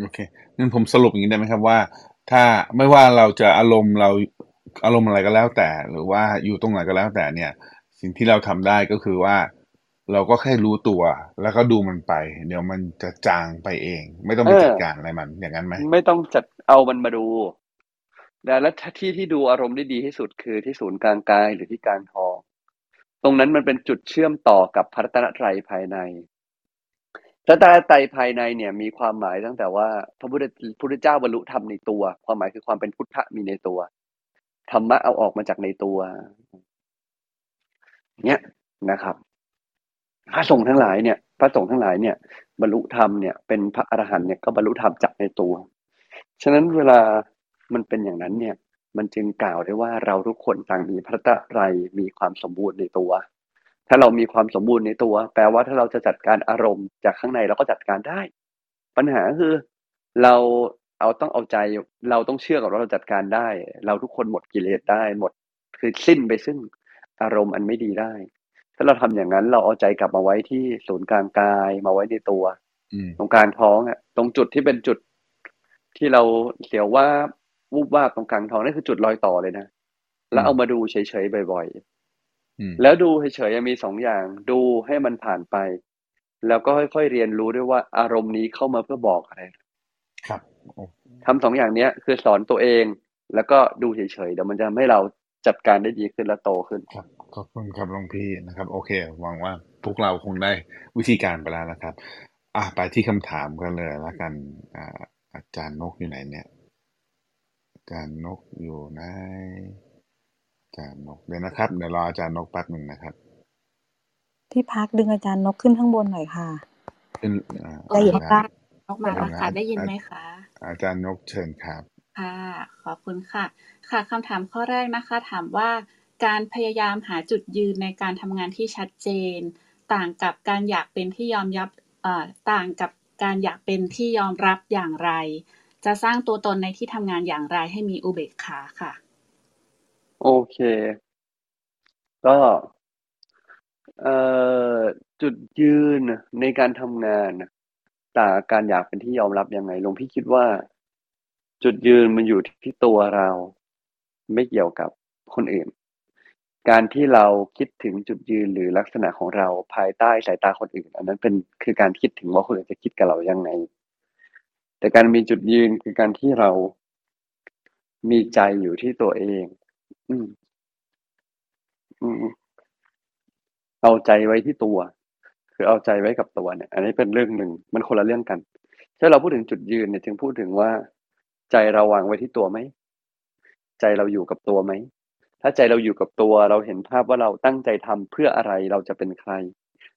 โอเคงั้นผมสรุปอย่างนี้ได้ไหมครับว่า ถ้าไม่ว่าเราจะอารมณ์เรา อารมณ์อะไรก็แล้วแต่ หรือว่าอยู่ตรงไหนก็แล้วแต่เนี่ย สิ่งที่เราทำได้ก็คือว่า เราก็แค่รู้ตัว แล้วก็ดูมันไป เดี๋ยวมันจะจางไปเอง ไม่ต้องไปจัดการอะไรมัน อย่างนั้นไหมไม่ต้องจัดเอามันมาดูแต่และที่ที่ดูอารมณ์ได้ดีที่สุดคือที่ศูนย์กลางกายหรือที่กลางท้องตรงนั้นมันเป็นจุดเชื่อมต่อกับพระตนตรัยภายในพระตนตรัยภายในเนี่ยมีความหมายตั้งแต่ว่าพระพุทธพุทธเจ้าบรรลุธรรมในตัว ความหมายคือความเป็นพุทธะมีในตัว ธรรมะเอาออกมาจากในตัวเนี่ยนะครับ พระสงฆ์ทั้งหลายเนี่ย พระสงฆ์ทั้งหลายเนี่ย บรรลุธรรมเนี่ยเป็นพระอรหันต์เนี่ยก็บรรลุธรรมจากในตัว ฉะนั้นเวลามันเป็นอย่างนั้นเนี่ย มันจึงกล่าวได้ว่าเราทุกคนต่างมีพระตะไรมีความสมบูรณ์ในตัว ถ้าเรามีความสมบูรณ์ในตัว แปลว่าถ้าเราจะจัดการอารมณ์จากข้างในเราก็จัดการได้ ปัญหาคือเรา เอาต้องเอาใจเราต้องเชื่อกับว่าเราจัดการได้ เราทุกคนหมดกิเลสได้หมดคือสิ้นไปซึ่งอารมณ์อันไม่ดีได้ ถ้าเราทำอย่างนั้นเราเอาใจกลับมาไว้ที่ศูนย์กลางกายมาไว้ในตัวตรงกลางท้องอะตรงจุดที่เป็นจุดที่เราเสียวว่าวูบว่าตรงกลางท้องนั่นคือจุดรอยต่อเลยนะแล้วเอามาดูเฉยๆบ่อยๆแล้วดูเฉยๆมีสองอย่าง ดูให้มันผ่านไป แล้วก็ค่อยๆเรียนรู้ด้วยว่าอารมณ์นี้เข้ามาเพื่อบอกอะไร ครับ ทำสองอย่างเนี้ย คือสอนตัวเอง แล้วก็ดูเฉยๆเดี๋ยวมันจะทำให้เราจัดการได้ดีขึ้นและโตขึ้นครับขอบคุณครับหลวงพี่นะครับ โอเคหวังว่าพวกเราคงได้วิธีการไปแล้วนะครับ อะไปที่คำถามกันเลยแล้วกันอ่าอาจารย์นกอยู่ไหนเนี่ยอาจารย์นกอยู่ไหนอาจารย์นกเดี๋ยวนะครับเดี๋ยวรออาจารย์นกแป๊บหนึ่งนะครับพี่พักดึงอาจารย์นกขึ้นข้างบนหน่อยค่ะขึ้นได้ยินปะนกมาค่ะได้ยินไหมคะ อาจารย์นกเชิญครับค่ะขอบคุณค่ะ ค่ะคำถามข้อแรกนะคะ ถามว่าการพยายามหาจุดยืนในการทำงานที่ชัดเจน ต่างกับการอยากเป็นที่ยอมยับต่างกับการอยากเป็นที่ยอมรับอย่างไร จะสร้างตัวตนในที่ทำงานอย่างไรให้มีอุเบกขาค่ะ โอเค ก็เอ่อจุดยืนในการทำงาน ต่างการอยากเป็นที่ยอมรับยังไงหลวงพี่คิดว่า จุดยืนมันอยู่ที่ตัวเรา ไม่เกี่ยวกับคนอื่น การที่เราคิดถึงจุดยืนหรือลักษณะของเราภายใต้สายตาคนอื่น อันนั้นเป็นคือการคิดถึงว่าคนอื่นจะคิดกับเรายังไง แต่การมีจุดยืนคือการที่เรามีใจอยู่ที่ตัวเอง อืม อืมเอาใจไว้ที่ตัว คือเอาใจไว้กับตัวเนี่ย อันนี้เป็นเรื่องหนึ่งมันคนละเรื่องกัน ถ้าเราพูดถึงจุดยืนเนี่ยจึงพูดถึงว่า ใจเราวางไว้ที่ตัวไหมใจเราอยู่กับตัวไหมถ้าใจเราอยู่กับตัวเราเห็นภาพว่าเราตั้งใจทำเพื่ออะไรเราจะเป็นใคร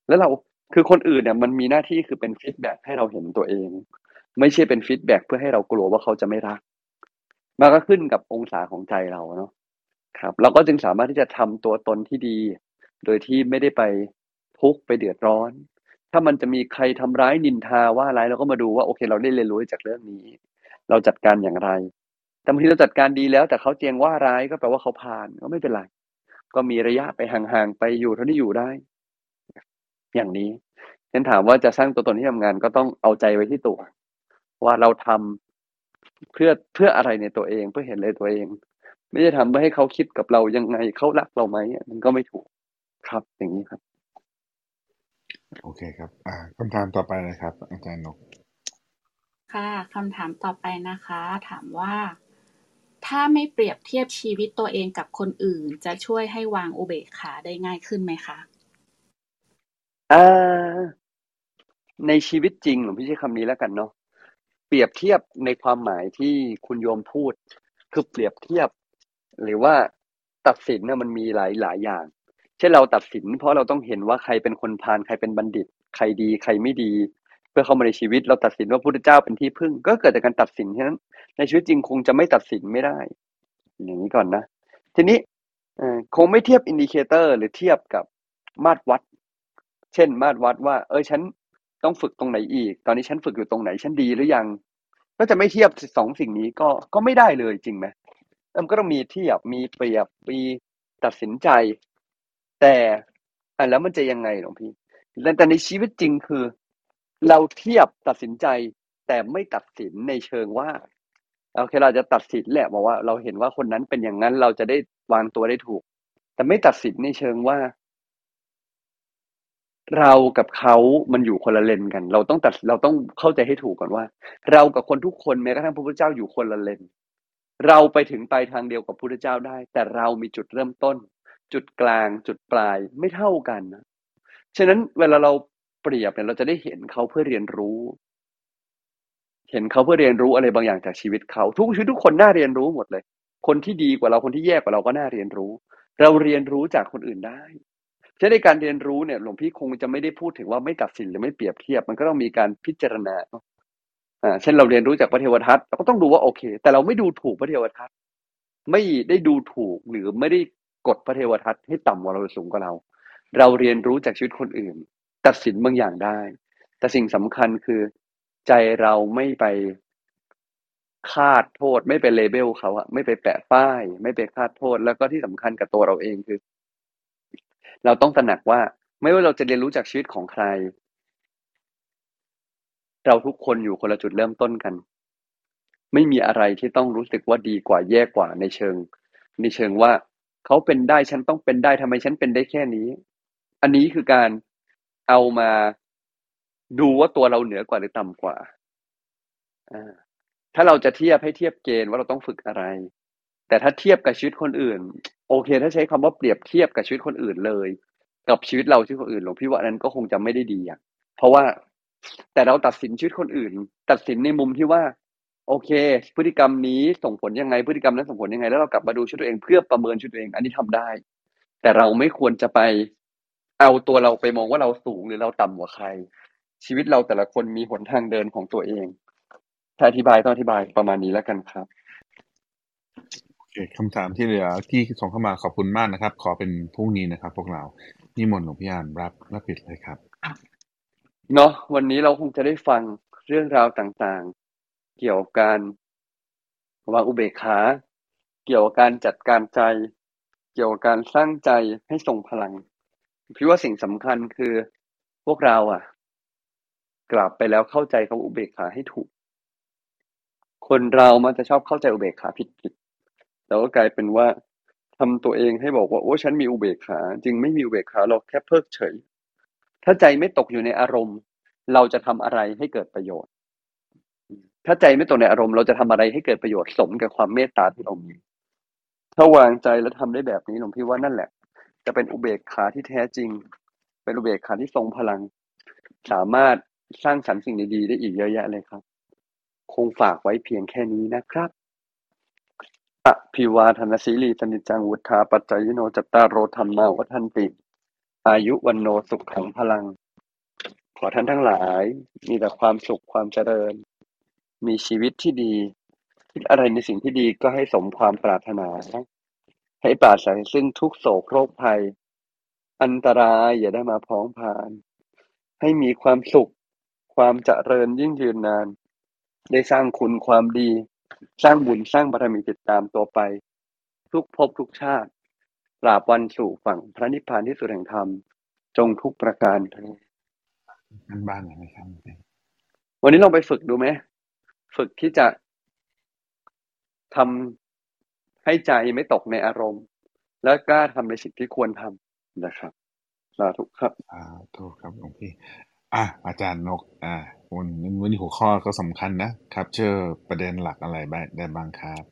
แล้วเราคือคนอื่นเนี่ยมันมีหน้าที่คือเป็นฟีดแบ็กให้เราเห็นตัวเอง ไม่ใช่เป็น feedback เพื่อให้เรากลัวว่าเขาจะไม่รักมันก็ขึ้นกับองศาของใจเราเนาะครับ เราก็จึงสามารถที่จะทำตัวตนที่ดี โดยที่ไม่ได้ไป ทุกข์ไปเดือดร้อน ถ้ามันจะมีใครทำร้ายนินทาว่าอะไรเราก็มาดูว่าโอเค เราได้เรียนรู้จากเรื่องนี้ เราจัดการอย่างไร แต่บางทีเราจัดการดีแล้ว แต่เขาเจียงว่าร้ายก็แปลว่าเขาพาลก็ไม่เป็นไร ก็มีระยะไปห่างๆไปอยู่เท่าที่อยู่ได้ อย่างนี้ฉันถามว่าจะสร้างตัวตนที่ทำงานก็ต้องเอาใจไว้ที่ตัว ว่าเราทำเพื่อเพื่ออะไรในตัวเองเพื่อเห็นเลยตัวเอง ไม่ได้ทำเพื่อให้เขาคิดกับเรายังไงเขารักเราไหมมันก็ไม่ถูกครับอย่างนี้ครับ โอเคครับ อ่าคำถามต่อไปนะครับ อาจารย์นก ค่ะคำถามต่อไปนะคะ ถามว่า ถ้าไม่เปรียบเทียบชีวิตตัวเองกับคนอื่น จะช่วยให้วางอุเบกขาได้ง่ายขึ้นไหมคะอ่าในชีวิตจริงหลวงพี่ใช้คำนี้แล้วกันเนาะเปรียบเทียบในความหมายที่คุณโยมพูด คือเปรียบเทียบ หรือว่าตัดสินเนี่ยมันมีหลายหลายอย่างเช่นเราตัดสิน เพราะเราต้องเห็นว่าใครเป็นคนพาลใครเป็นบัณฑิต ใครดีใครไม่ดี เพื่อเข้ามาในชีวิตเราตัดสินว่าพระพุทธเจ้าเป็นที่พึ่ง ก็เกิดจากการตัดสินฉะนั้น ในชีวิตจริงคงจะไม่ตัดสินไม่ได้ อย่างนี้ก่อนนะ ทีนี้คงไม่เทียบ indicator หรือเทียบกับมาตรวัด เช่น มาตรวัดว่า เออฉันต้องฝึกตรงไหนอีก ตอนนี้ฉันฝึกอยู่ตรงไหนฉันดีหรือยัง ก็จะไม่เทียบสองสิ่งนี้ก็ก็ไม่ได้เลยจริงไหมมันก็ต้องมีเทียบมีเปรียบมีตัดสินใจ แต่อะแล้วมันจะยังไงหลวงพี่แต่ในชีวิตจริงคือ เราเทียบตัดสินใจ แต่ไม่ตัดสินในเชิงว่าโอเคเราจะตัดสินแหละบอกว่า เราเห็นว่าคนนั้นเป็นอย่างนั้นเราจะได้วางตัวได้ถูก แต่ไม่ตัดสินในเชิงว่า เรากับเขามันอยู่คนละเลนกัน เราต้องตัดเราต้องเข้าใจให้ถูกก่อนว่า เรากับคนทุกคนแม้กระทั่งพระพุทธเจ้าอยู่คนละเลนเราไปถึงปลายทางเดียวกับพระพุทธเจ้าได้ แต่เรามีจุดเริ่มต้น จุดกลางจุดปลายไม่เท่ากันนะฉะนั้นเวลาเราเปรียบเนี่ยเราจะได้เห็นเขาเพื่อเรียนรู้ เห็นเขาเพื่อเรียนรู้อะไรบางอย่างจากชีวิตเขาทุกชีวิตทุกคนน่าเรียนรู้หมดเลย คนที่ดีกว่าเราคนที่แย่กว่าเราก็น่าเรียนรู้ เราเรียนรู้จากคนอื่นได้ฉะนั้นในการเรียนรู้เนี่ยหลวงพี่คงจะไม่ได้พูดถึงว่าไม่ตัดสินหรือไม่เปรียบเทียบ มันก็ต้องมีการพิจารณาอ่าเช่นเราเรียนรู้จากพระเทวทัตเราก็ต้องดูว่าโอเค แต่เราไม่ดูถูกพระเทวทัตไม่ได้ดูถูกหรือไม่ได้ กดพระเทวทัตให้ต่ำกว่าเราสูงกว่าเรา เราเรียนรู้จากชีวิตคนอื่น ตัดสินบางอย่างได้ แต่สิ่งสำคัญคือใจเราไม่ไปคาดโทษ ไม่ไปเลเบลเขาอะไม่ไปแปะป้าย ไม่ไปคาดโทษ แล้วก็ที่สำคัญกับตัวเราเองคือ เราต้องตระหนักว่า ไม่ว่าเราจะเรียนรู้จากชีวิตของใคร เราทุกคนอยู่คนละจุดเริ่มต้นกัน ไม่มีอะไรที่ต้องรู้สึกว่าดีกว่าแย่กว่าในเชิง ในเชิงว่า เขาเป็นได้ฉันต้องเป็นได้ทำไมฉันเป็นได้แค่นี้ อันนี้คือการเอามาดูว่าตัวเราเหนือกว่าหรือต่ำกว่าถ้าเราจะเทียบให้เทียบเกณฑ์ว่าเราต้องฝึกอะไร แต่ถ้าเทียบกับชีวิตคนอื่น โอเค ถ้าใช้คำว่าเปรียบเทียบกับชีวิตคนอื่นเลย กับชีวิตเราชีวิตคนอื่นหลวงพี่ว่านั้นก็คงจะไม่ได้ดีอะเพราะว่าแต่เราตัดสินชีวิตคนอื่น ตัดสินในมุมที่ว่า โอเค พฤติกรรมนี้ส่งผลยังไงพฤติกรรมนั้นส่งผลยังไง แล้วเรากลับมาดูชีวิตตัวเองเพื่อประเมินชีวิตตัวเอง อันนี้ทำได้ แต่เราไม่ควรจะไปเอาตัวเราไปมองว่าเราสูงหรือเราต่ำกว่าใคร ชีวิตเราแต่ละคนมีหนทางเดินของตัวเองถ้าอธิบายต้องอธิบายประมาณนี้แล้วกันครับคำถามที่เหลือที่ส่งเข้ามาขอบคุณมากนะครับ ขอเป็นพรุ่งนี้นะครับ พวกเรานิมนต์หลวงพี่อานรับและปิดเลยครับเนาะวันนี้เราคงจะได้ฟังเรื่องราวต่างๆเกี่ยวกับการวางอุเบกขา เกี่ยวกับการจัดการใจ เกี่ยวกับการสร้างใจให้ทรงพลังพี่ว่าสิ่งสำคัญคือพวกเราอะ กลับไปแล้วเข้าใจคำอุเบกขาให้ถูก คนเรามันจะชอบเข้าใจอุเบกขาผิดแล้วก็กลายเป็นว่าทำตัวเองให้บอกว่าโอ้ฉันมีอุเบกขาจริงไม่มีอุเบกขาเราแค่เพิกเฉย ถ้าใจไม่ตกอยู่ในอารมณ์ เราจะทำอะไรให้เกิดประโยชน์ ถ้าใจไม่ตกในอารมณ์เราจะทำอะไรให้เกิดประโยชน์สมกับความเมตตาที่เรามี ถ้าวางใจแล้วทำได้แบบนี้หลวงพี่ว่านั่นแหละ จะเป็นอุเบกขาที่แท้จริง เป็นอุเบกขาที่ทรงพลัง สามารถสร้างสรรค์สิ่งดีๆได้อีกเยอะแยะเลยครับ คงฝากไว้เพียงแค่นี้นะครับอภิวาทนาสีลีสนิจังวุฒาปัจจยโนจัตตารโรธรรมาวัฒนติ อายุวันโนสุขขังพลัง ขอท่านทั้งหลาย มีแต่ความสุขความเจริญ มีชีวิตที่ดี คิดอะไรในสิ่งที่ดีก็ให้สมความปรารถนา ให้ปราศจากซึ่งทุกโศกโรคภัย อันตรายอย่าได้มาพ้องผ่าน ให้มีความสุข ความเจริญยิ่งยืนนาน ได้สร้างคุณความดี สร้างบุญสร้างบารมีติดตามตัวไป ทุกภพทุกชาติตราบวันสู่ฝั่งพระนิพพานที่สุดแห่งธรรม จงทุกประการเถิดนั่นบ้านไหนครับวันนี้ลองไปฝึกดูไหม ฝึกที่จะทำให้ใจไม่ตกในอารมณ์ แล้วกล้าทำในสิ่งที่ควรทำนะครับสาธุครับสาธุครับหลวงพี่อะอาจารย์นก อ่าวันวันนี้หัวข้อก็สำคัญนะครับ เชื่อประเด็นหลักอะไรบ้างได้บ้างครับ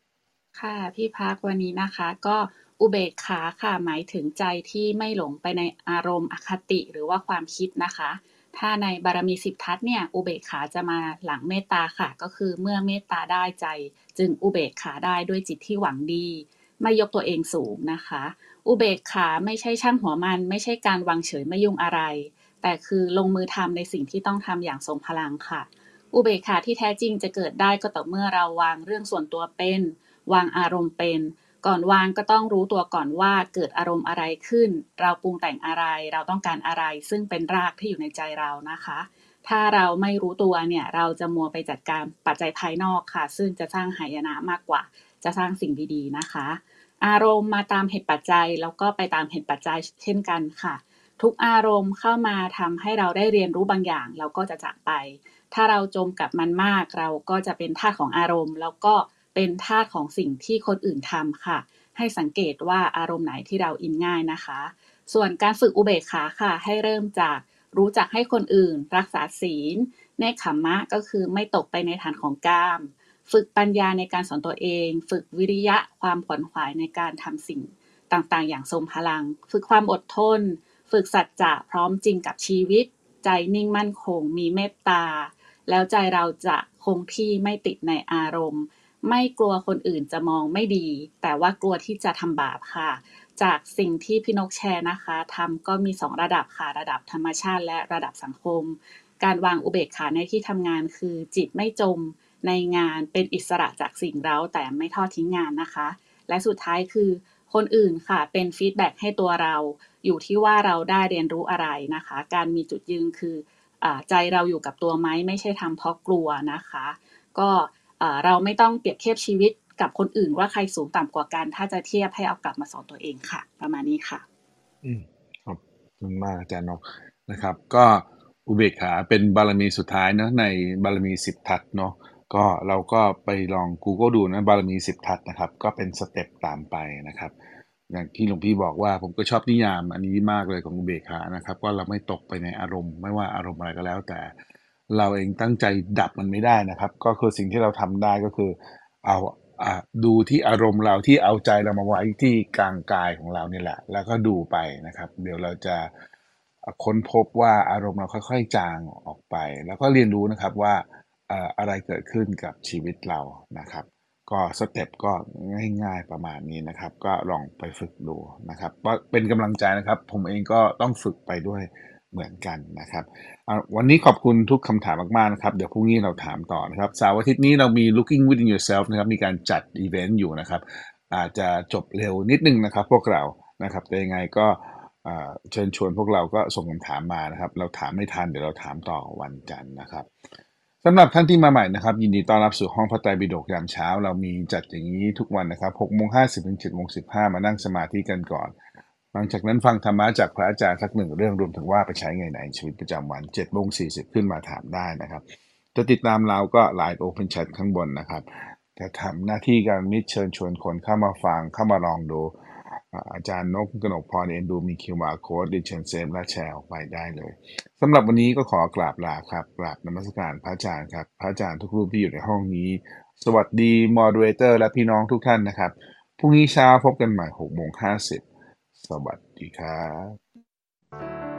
ค่ะพี่พักวันนี้นะคะ ก็อุเบกขาค่ะหมายถึงใจที่ไม่หลงไปในอารมณ์อคติหรือว่าความคิดนะคะ ถ้าในบารมีสิบทัศเนี่ยอุเบกขาจะมาหลังเมตตาค่ะ ก็คือเมื่อเมตตาได้ใจ จึงอุเบกขาได้ด้วยจิตที่หวังดี ไม่ยกตัวเองสูงนะคะ อุเบกขาไม่ใช่ช่างหัวมัน ไม่ใช่การวางเฉยไม่ยุ่งอะไร แต่คือลงมือทำในสิ่งที่ต้องทำอย่างทรงพลังค่ะ อุเบกขาที่แท้จริงจะเกิดได้ก็ต่อเมื่อเราวางเรื่องส่วนตัวเป็น วางอารมณ์เป็น ก่อนวางก็ต้องรู้ตัวก่อนว่าเกิดอารมณ์อะไรขึ้น เราปรุงแต่งอะไร เราต้องการอะไร ซึ่งเป็นรากที่อยู่ในใจเรานะคะ ถ้าเราไม่รู้ตัวเนี่ย เราจะมัวไปจัดการปัจจัยภายนอกค่ะ ซึ่งจะสร้างหายนะมากกว่า จะสร้างสิ่งดีๆนะคะ อารมณ์มาตามเหตุปัจจัย แล้วก็ไปตามเหตุปัจจัยเช่นกันค่ะ ทุกอารมณ์เข้ามาทำให้เราได้เรียนรู้บางอย่าง เราก็จะจากไป ถ้าเราจมกับมันมาก เราก็จะเป็นท่าของอารมณ์ แล้วก็เเป็นทาสของสิ่งที่คนอื่นทำค่ะ ให้สังเกตว่าอารมณ์ไหนที่เราอินง่ายนะคะ ส่วนการฝึกอุเบกขาค่ะ ให้เริ่มจากรู้จักให้คนอื่น รักษาศีลเนขมมะก็คือไม่ตกไปในฐานของกาม ฝึกปัญญาในการสอนตัวเอง ฝึกวิริยะความขวนขวายในการทำสิ่งต่างๆ อย่างทรงพลัง ฝึกความอดทน ฝึกสัจจะพร้อมจริงกับชีวิต ใจนิ่งมั่นคงมีเมตตา แล้วใจเราจะคงที่ไม่ติดในอารมณ์ ไม่กลัวคนอื่นจะมองไม่ดี แต่ว่ากลัวที่จะทำบาปค่ะ จากสิ่งที่พี่นกแชร์นะคะทำก็มี 2 ระดับค่ะ ระดับธรรมชาติและระดับสังคม การวางอุเบกขาในที่ทำงานคือจิตไม่จมในงานเป็นอิสระจากสิ่งเร้าแต่ไม่ทอดทิ้งงานนะคะ และสุดท้ายคือคนอื่นค่ะเป็นฟีดแบ็กให้ตัวเรา อยู่ที่ว่าเราได้เรียนรู้อะไรนะคะ การมีจุดยืนคืออใจเราอยู่กับตัวไหมไม่ใช่ทำเพราะกลัวนะคะ ก็ เราไม่ต้องเปรียบเทียบชีวิตกับคนอื่นว่าใครสูงต่ำกว่ากัน ถ้าจะเทียบให้เอากลับมาสอนตัวเองค่ะ ประมาณนี้ค่ะ อืมขอบคุณมากอาจารย์นกนะครับ ก็อุเบกขาเป็นบารมีสุดท้ายเนอะในบารมีสิบทัศเนาะก็เราก็ไปลอง Google ดูนะบารมีสิบทัศน์นะครับ ก็เป็นสเต็ปตามไปนะครับอย่างที่หลวงพี่บอกว่าผมก็ชอบนิยามอันนี้มากเลยของอุเบกขานะครับว่าเราไม่ตกไปในอารมณ์ ไม่ว่าอารมณ์อะไรก็แล้วแต่ เราเองตั้งใจดับมันไม่ได้นะครับ ก็คือสิ่งที่เราทำได้ก็คือ เอาดูที่อารมณ์เราที่เอาใจเรามาไว้ที่กลางกายของเราเนี่ยแหละ แล้วก็ดูไปนะครับ เดี๋ยวเราจะค้นพบว่าอารมณ์เราค่อยๆจางออกไป แล้วก็เรียนรู้นะครับว่าอะไรเกิดขึ้นกับชีวิตเรานะครับ ก็ step ก็ง่าย ๆประมาณนี้นะครับ ก็ลองไปฝึกดูนะครับว่าเป็นกำลังใจนะครับ ผมเองก็ต้องฝึกไปด้วย เหมือนกันนะครับ วันนี้ขอบคุณทุกคำถามมากๆนะครับ เดี๋ยวพรุ่งนี้เราถามต่อนะครับเสาร์อาทิตย์นี้เรามี looking within yourself นะครับ มีการจัดอีเวนต์อยู่นะครับ อาจจะจบเร็วนิดนึงนะครับ พวกเรา นะครับ แต่ยังไงก็เชิญชวนพวกเราก็ส่งคำถามมานะครับ เราถามไม่ทัน เดี๋ยวเราถามต่อวันจันทร์นะครับสำหรับท่านที่มาใหม่นะครับ ยินดีต้อนรับสู่ห้องพระไตรปิฎกยามเช้า เรามีจัดอย่างนี้ทุกวันนะครับ6โมง50ถึง7โมง15 มานั่งสมาธิกันก่อน หลังจากนั้นฟังธรรมะจากพระอาจารย์สักหนึ่งเรื่องรวมถึงว่าไปใช้ไงในชีวิตประจำวัน7โมง40ขึ้นมาถามได้นะครับ จะติดตามเราก็ Line Open Chat ข้างบนนะครับจะทำหน้าที่การมิตรเชิญชวนคนเข้ามาฟังเข้ามาลองดู อาจารย์นกกนกพรเอ็นดูมี QR Code เรียนเชิญ save และแชร์ออกไปได้เลยสำหรับวันนี้ก็ขอกราบลาครับกราบนมัสการพระอาจารย์ครับ พระอาจารย์ทุกรูปที่อยู่ในห้องนี้ สวัสดี moderator และพี่น้องทุกท่านนะครับพรุ่งนี้เช้าพบกันใหม่6โมง50 สวัสดีครับ